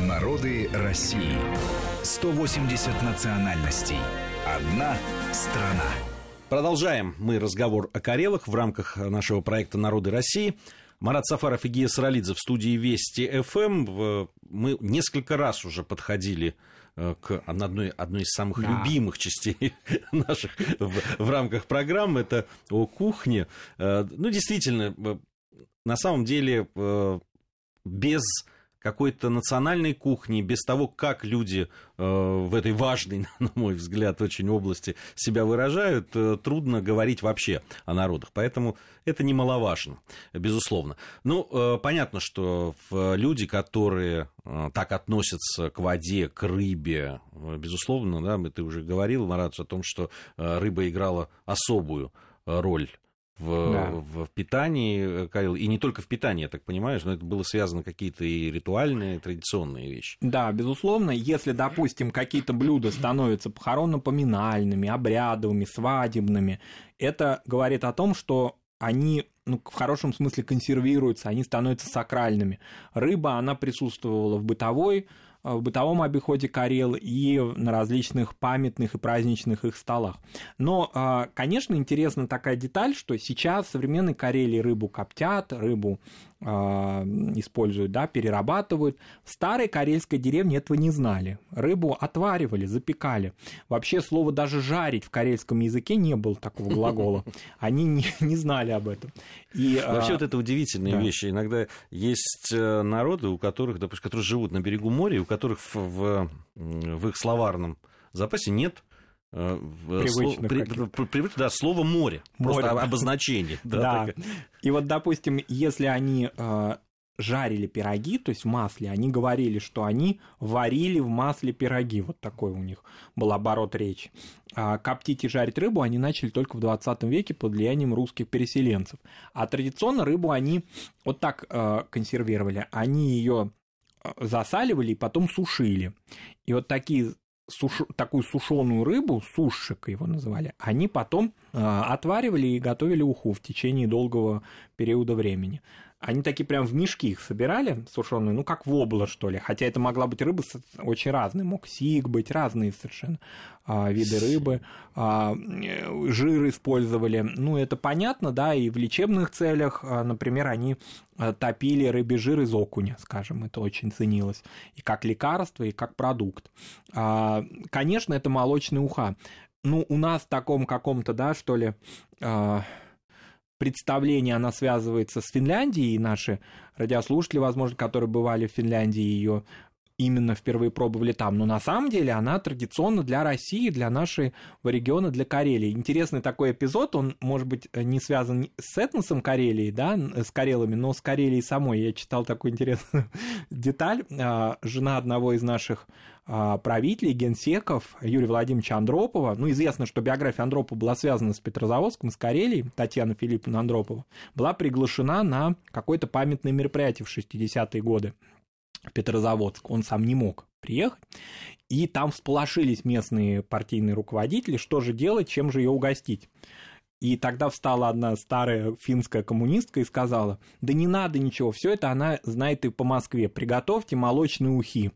Народы России. 180 национальностей. Одна страна. Продолжаем мы разговор о Карелах в рамках нашего проекта «Народы России». Марат Сафаров и Гия Саралидзе в студии Вести ФМ. Мы несколько раз уже подходили э, к одной, одной из самых да. любимых частей наших в, в рамках программы. Это о кухне. Э, ну, действительно, э, на самом деле без какой-то национальной кухни, без того, как люди э, в этой важной, на мой взгляд, очень области себя выражают, э, трудно говорить вообще о народах. Поэтому это немаловажно, безусловно. Ну, э, понятно, что люди, которые так относятся к воде, к рыбе, безусловно, да, ты уже говорил, Марат, о том, что рыба играла особую роль в, да. в питании, Кирилл, и не только в питании, я так понимаю, но это было связано какие-то и ритуальные, традиционные вещи. Да, безусловно, если, допустим, какие-то блюда становятся похоронно-поминальными, обрядовыми, свадебными, это говорит о том, что они ну, в хорошем смысле консервируются, они становятся сакральными. Рыба, она присутствовала в бытовой в бытовом обиходе Карел и на различных памятных и праздничных их столах. Но, а, конечно, интересна такая деталь, что сейчас в современной Карелии рыбу коптят, рыбу используют, да, перерабатывают. В старой карельской деревне этого не знали. Рыбу отваривали, запекали. Вообще слово даже «жарить» в карельском языке не было такого глагола. Они не, не знали об этом. И, Вообще а... вот это удивительные да. вещи. Иногда есть э, народы, у которых, допустим, которые живут на берегу моря, у которых в, в, в их словарном запасе нет э, Привычных слово, при, при, да, слово море, море. просто обозначение. Да. да. И вот, допустим, если они э, жарили пироги, то есть в масле, они говорили, что они варили в масле пироги. Вот такой у них был оборот речи. А коптить и жарить рыбу они начали только в 20 веке под влиянием русских переселенцев. А традиционно рыбу они вот так э, консервировали. Они ее э, засаливали и потом сушили. И вот такие суш... такую сушеную рыбу, сушек его называли, они потом э, отваривали и готовили уху в течение долгого периода времени. Они такие прям в мешки их собирали, сушеные, ну, как вобла, что ли. Хотя это могла быть рыба очень разная. Мог сик быть, разные совершенно а, виды рыбы. А, жир использовали. Ну, это понятно, да, и в лечебных целях, а, например, они а, топили рыбий жир из окуня, скажем, это очень ценилось. И как лекарство, и как продукт. А, конечно, это молочная уха. Ну, у нас в таком каком-то, да, что ли, а, представление, она связывается с Финляндией, и наши радиослушатели, возможно, которые бывали в Финляндии, ее именно впервые пробовали там. Но на самом деле она традиционно для России, для нашего региона, для Карелии. Интересный такой эпизод, он, может быть, не связан с этносом Карелии, да, с Карелами, но с Карелией самой. Я читал такую интересную деталь. А, жена одного из наших а, правителей, генсеков Юрия Владимировича Андропова. Ну, известно, что биография Андропова была связана с Петрозаводском, с Карелией. Татьяна Филипповна Андропова была приглашена на какое-то памятное мероприятие в 60-е годы в Петрозаводск. Он сам не мог приехать. И там всполошились местные партийные руководители, что же делать, чем же ее угостить. И тогда встала одна старая финская коммунистка и сказала, да не надо ничего, все это она знает и по Москве, приготовьте молочные ухи.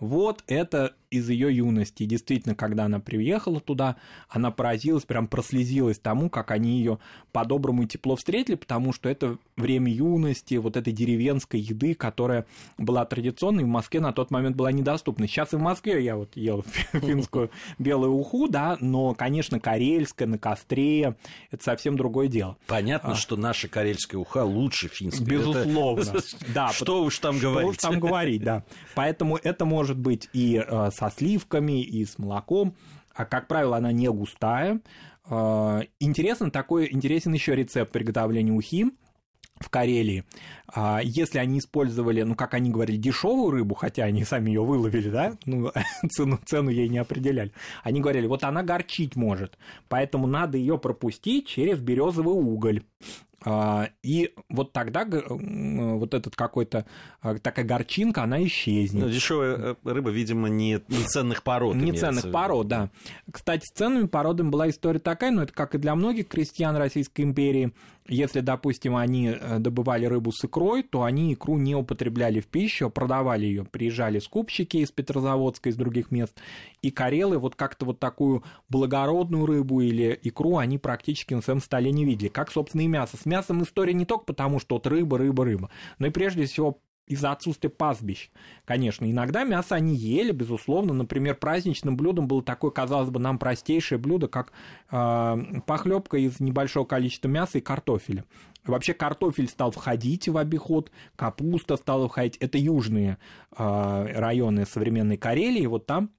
Вот это из ее юности. действительно, когда она приехала туда, она поразилась, прям прослезилась тому, как они ее по-доброму и тепло встретили, потому что это время юности, вот этой деревенской еды, которая была традиционной, в Москве на тот момент была недоступна. Сейчас и в Москве я вот ел финскую белую уху, да, но, конечно, карельская на костре, это совсем другое дело. Понятно, а. что наша карельская уха лучше финской. Безусловно, да. Что уж там говорить. Что уж там говорить, да. Поэтому это может быть и э, со сливками, и с молоком. А, как правило, она не густая. А, интересно такой, интересен еще рецепт приготовления ухи в Карелии, а, если они использовали, ну, как они говорили, дешевую рыбу, хотя они сами ее выловили, да, ну, цену, цену ей не определяли, они говорили, вот она горчить может, поэтому надо ее пропустить через березовый уголь. А, и вот тогда вот этот какой-то а, такая горчинка, она исчезнет. Ну, дешевая э, рыба, видимо, не, не ценных пород. Не ценных пород, да. Кстати, с ценными породами была история такая, но это как и для многих крестьян Российской империи. Если, допустим, они э, добывали рыбу с икрой, то они икру не употребляли в пищу, а продавали ее. Приезжали скупщики из Петрозаводска, из других мест, и карелы вот как-то вот такую благородную рыбу или икру они практически на своем столе не видели. Как, собственно, и мясо. С мясом история не только потому, что вот рыба, рыба, рыба, но и прежде всего из-за отсутствия пастбищ. Конечно, иногда мясо они ели, безусловно. Например, праздничным блюдом было такое, казалось бы, нам простейшее блюдо, как э, похлебка из небольшого количества мяса и картофеля. Вообще картофель стал входить в обиход, капуста стала входить. Это южные э, районы современной Карелии. Вот там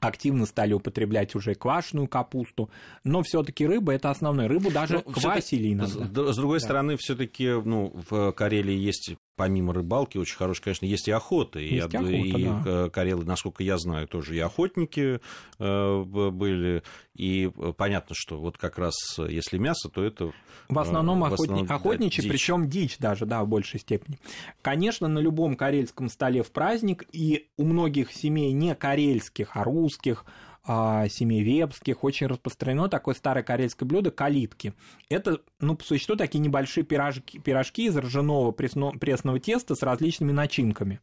активно стали употреблять уже квашеную капусту, но все-таки рыба это основная. Рыбу даже ну, квасили иногда. С другой да. стороны, все-таки ну, в Карелии есть помимо рыбалки, очень хорошая, конечно, есть и охота. Есть и, охота, и да. Карелы, насколько я знаю, тоже и охотники э, были. И понятно, что вот как раз если мясо, то это... В основном, э, в основном охотни... охотничьи, да, причем дичь даже, да, в большей степени. Конечно, на любом карельском столе в праздник, и у многих семей не карельских, а русских, а, семивепских очень распространено такое старое карельское блюдо – калитки. Это, ну, по существу, такие небольшие пирожки, пирожки из ржаного пресного теста с различными начинками.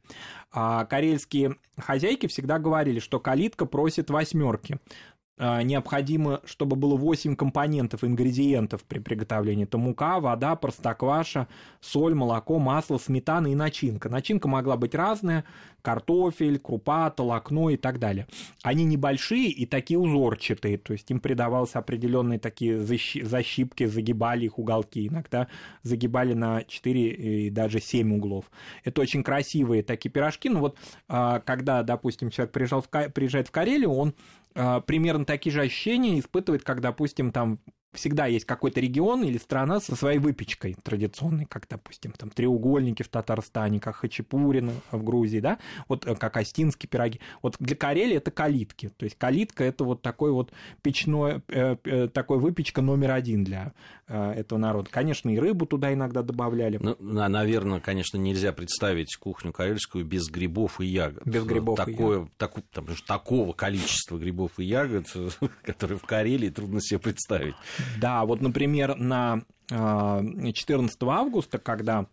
А карельские хозяйки всегда говорили, что калитка просит восьмерки. А, необходимо, чтобы было 8 компонентов, ингредиентов при приготовлении. Это мука, вода, простокваша, соль, молоко, масло, сметана и начинка. Начинка могла быть разная, картофель, крупа, толокно и так далее. Они небольшие и такие узорчатые, то есть им придавался определенные такие защипки, загибали их уголки, иногда загибали на 4 и даже 7 углов. Это очень красивые такие пирожки, но вот а, когда, допустим, человек приезжал в, приезжает в Карелию, он а, примерно такие же ощущения испытывает, как, допустим, там всегда есть какой-то регион или страна со своей выпечкой традиционной, как, допустим, там треугольники в Татарстане, как хачапурина в Грузии, да, вот э, как астинские пироги. Вот для Карелии это калитки, то есть калитка это вот такой вот печной, э, э, такой выпечка номер один для э, этого народа. Конечно, и рыбу туда иногда добавляли. Ну, наверное, конечно, нельзя представить кухню карельскую без грибов и ягод. Без грибов такое, и ягод. Так, там, такого количества грибов и ягод, которые в Карелии трудно себе представить. Да, вот, например, на 14 а, августа, когда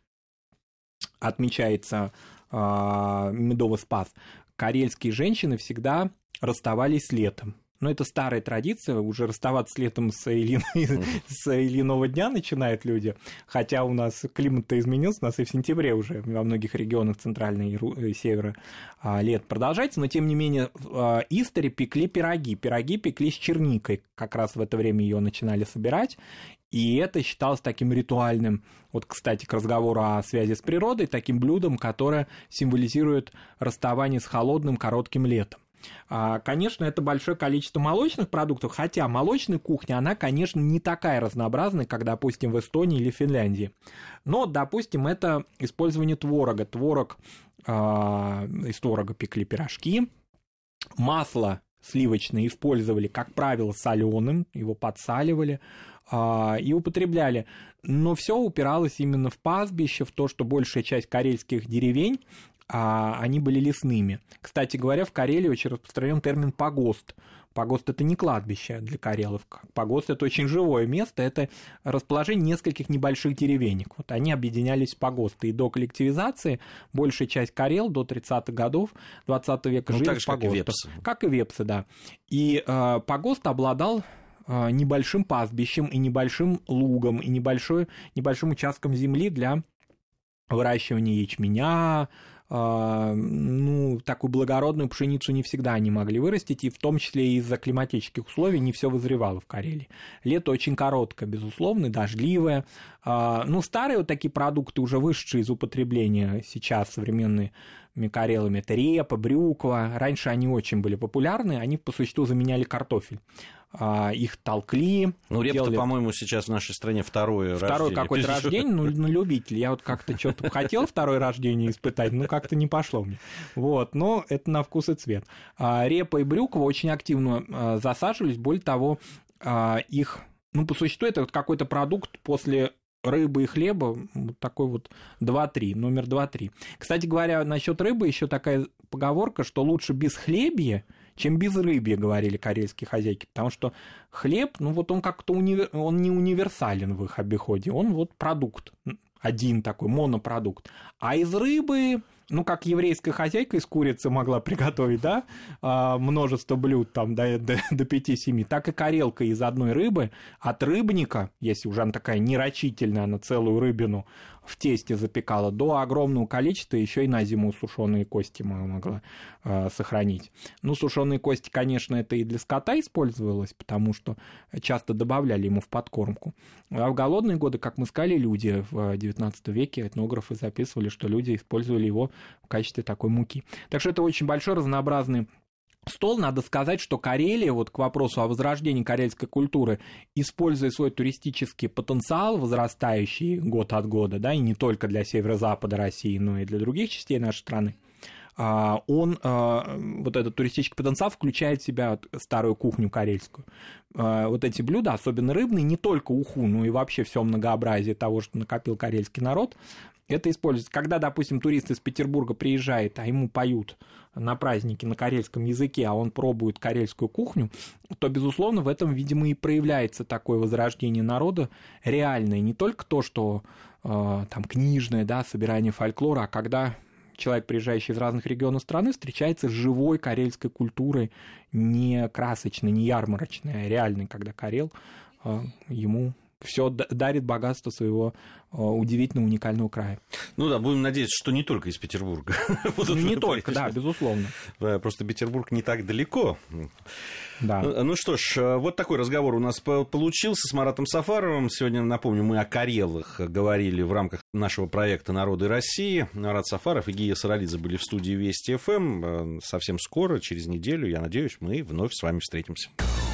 отмечается а, Медовый Спас, карельские женщины всегда расставались летом но это старая традиция, уже расставаться летом с, Ильин... с Ильиного дня начинают люди, хотя у нас климат-то изменился, у нас и в сентябре уже во многих регионах центральной и севера а, лет продолжается, но тем не менее в Истере пекли пироги, пироги пекли с черникой, как раз в это время ее начинали собирать, и это считалось таким ритуальным, вот, кстати, к разговору о связи с природой, таким блюдом, которое символизирует расставание с холодным коротким летом. А, конечно, это большое количество молочных продуктов, хотя молочная кухня, она, конечно, не такая разнообразная, как, допустим, в Эстонии или Финляндии. Но, допустим, это использование творога. Творог, а, из творога пекли пирожки, масло сливочное использовали, как правило, соленым, его подсаливали а, и употребляли. Но все упиралось именно в пастбище, в то, что большая часть карельских деревень а они были лесными. Кстати говоря, в Карелии очень распространен термин «погост». Погост – это не кладбище для карелов. Погост – это очень живое место, это расположение нескольких небольших деревенек. Вот они объединялись в погосты. И до коллективизации большая часть карел до 30-х годов 20 века ну, жили в погостах. Как и вепсы. Как и вепсы, да. И э, погост обладал э, небольшим пастбищем и небольшим лугом, и небольшой, небольшим участком земли для выращивания ячменя, ну, такую благородную пшеницу не всегда они могли вырастить, и в том числе из-за климатических условий не все вызревало в Карелии. Лето очень короткое, безусловно, дождливое. А, ну, старые вот такие продукты, уже вышедшие из употребления сейчас современные карелами, это репа, брюква. Раньше они очень были популярны, они по существу заменяли картофель. А, их толкли. Ну, репа делали... по-моему, сейчас в нашей стране второе Второе какое-то рождение, ну, на любитель. Я вот как-то что-то хотел второе рождение испытать, но как-то не пошло мне. Вот, но это на вкус и цвет. А, репа и брюква очень активно а, засаживались, более того, их, ну, по существу, это вот какой-то продукт после рыбы и хлеба, вот такой вот 2-3, номер 2-3. Кстати говоря, насчет рыбы еще такая поговорка, что лучше без хлебья, чем без рыбья, говорили карельские хозяйки, потому что хлеб, ну вот он как-то универ... он не универсален в их обиходе, он вот продукт, один такой монопродукт. А из рыбы ну, как еврейская хозяйка из курицы могла приготовить, да, а, множество блюд там до, до, до 5-7, так и карелка из одной рыбы от рыбника, если уже она такая нерочительная на целую рыбину, в тесте запекала, до огромного количества еще и на зиму сушеные кости могла э, сохранить. Ну, сушеные кости, конечно, это и для скота использовалось, потому что часто добавляли ему в подкормку. А в голодные годы, как мы сказали, люди в XIX веке, этнографы записывали, что люди использовали его в качестве такой муки. Так что это очень большой разнообразный стол, надо сказать, что Карелия, вот к вопросу о возрождении карельской культуры, используя свой туристический потенциал, возрастающий год от года, да, и не только для северо-запада России, но и для других частей нашей страны, а, он, а, вот этот туристический потенциал включает в себя старую кухню карельскую. А, вот эти блюда, особенно рыбные, не только уху, но и вообще все многообразие того, что накопил карельский народ, это используется. Когда, допустим, турист из Петербурга приезжает, а ему поют на празднике на карельском языке, а он пробует карельскую кухню, то, безусловно, в этом, видимо, и проявляется такое возрождение народа реальное. Не только то, что э, там книжное, да, собирание фольклора, а когда человек, приезжающий из разных регионов страны, встречается с живой карельской культурой, не красочной, не ярмарочной, а реальной, когда Карел э, ему все дарит богатство своего э, удивительно уникального края. Ну да, будем надеяться, что не только из Петербурга. Не только, да, безусловно. Просто Петербург не так далеко. Да. Ну, ну что ж, э, вот такой разговор у нас получился с Маратом Сафаровым. Сегодня, напомню, мы о Карелах говорили в рамках нашего проекта «Народы России». Марат Сафаров и Гия Саралидзе были в студии Вести ФМ. Эм. Совсем скоро, через неделю, я надеюсь, мы вновь с вами встретимся.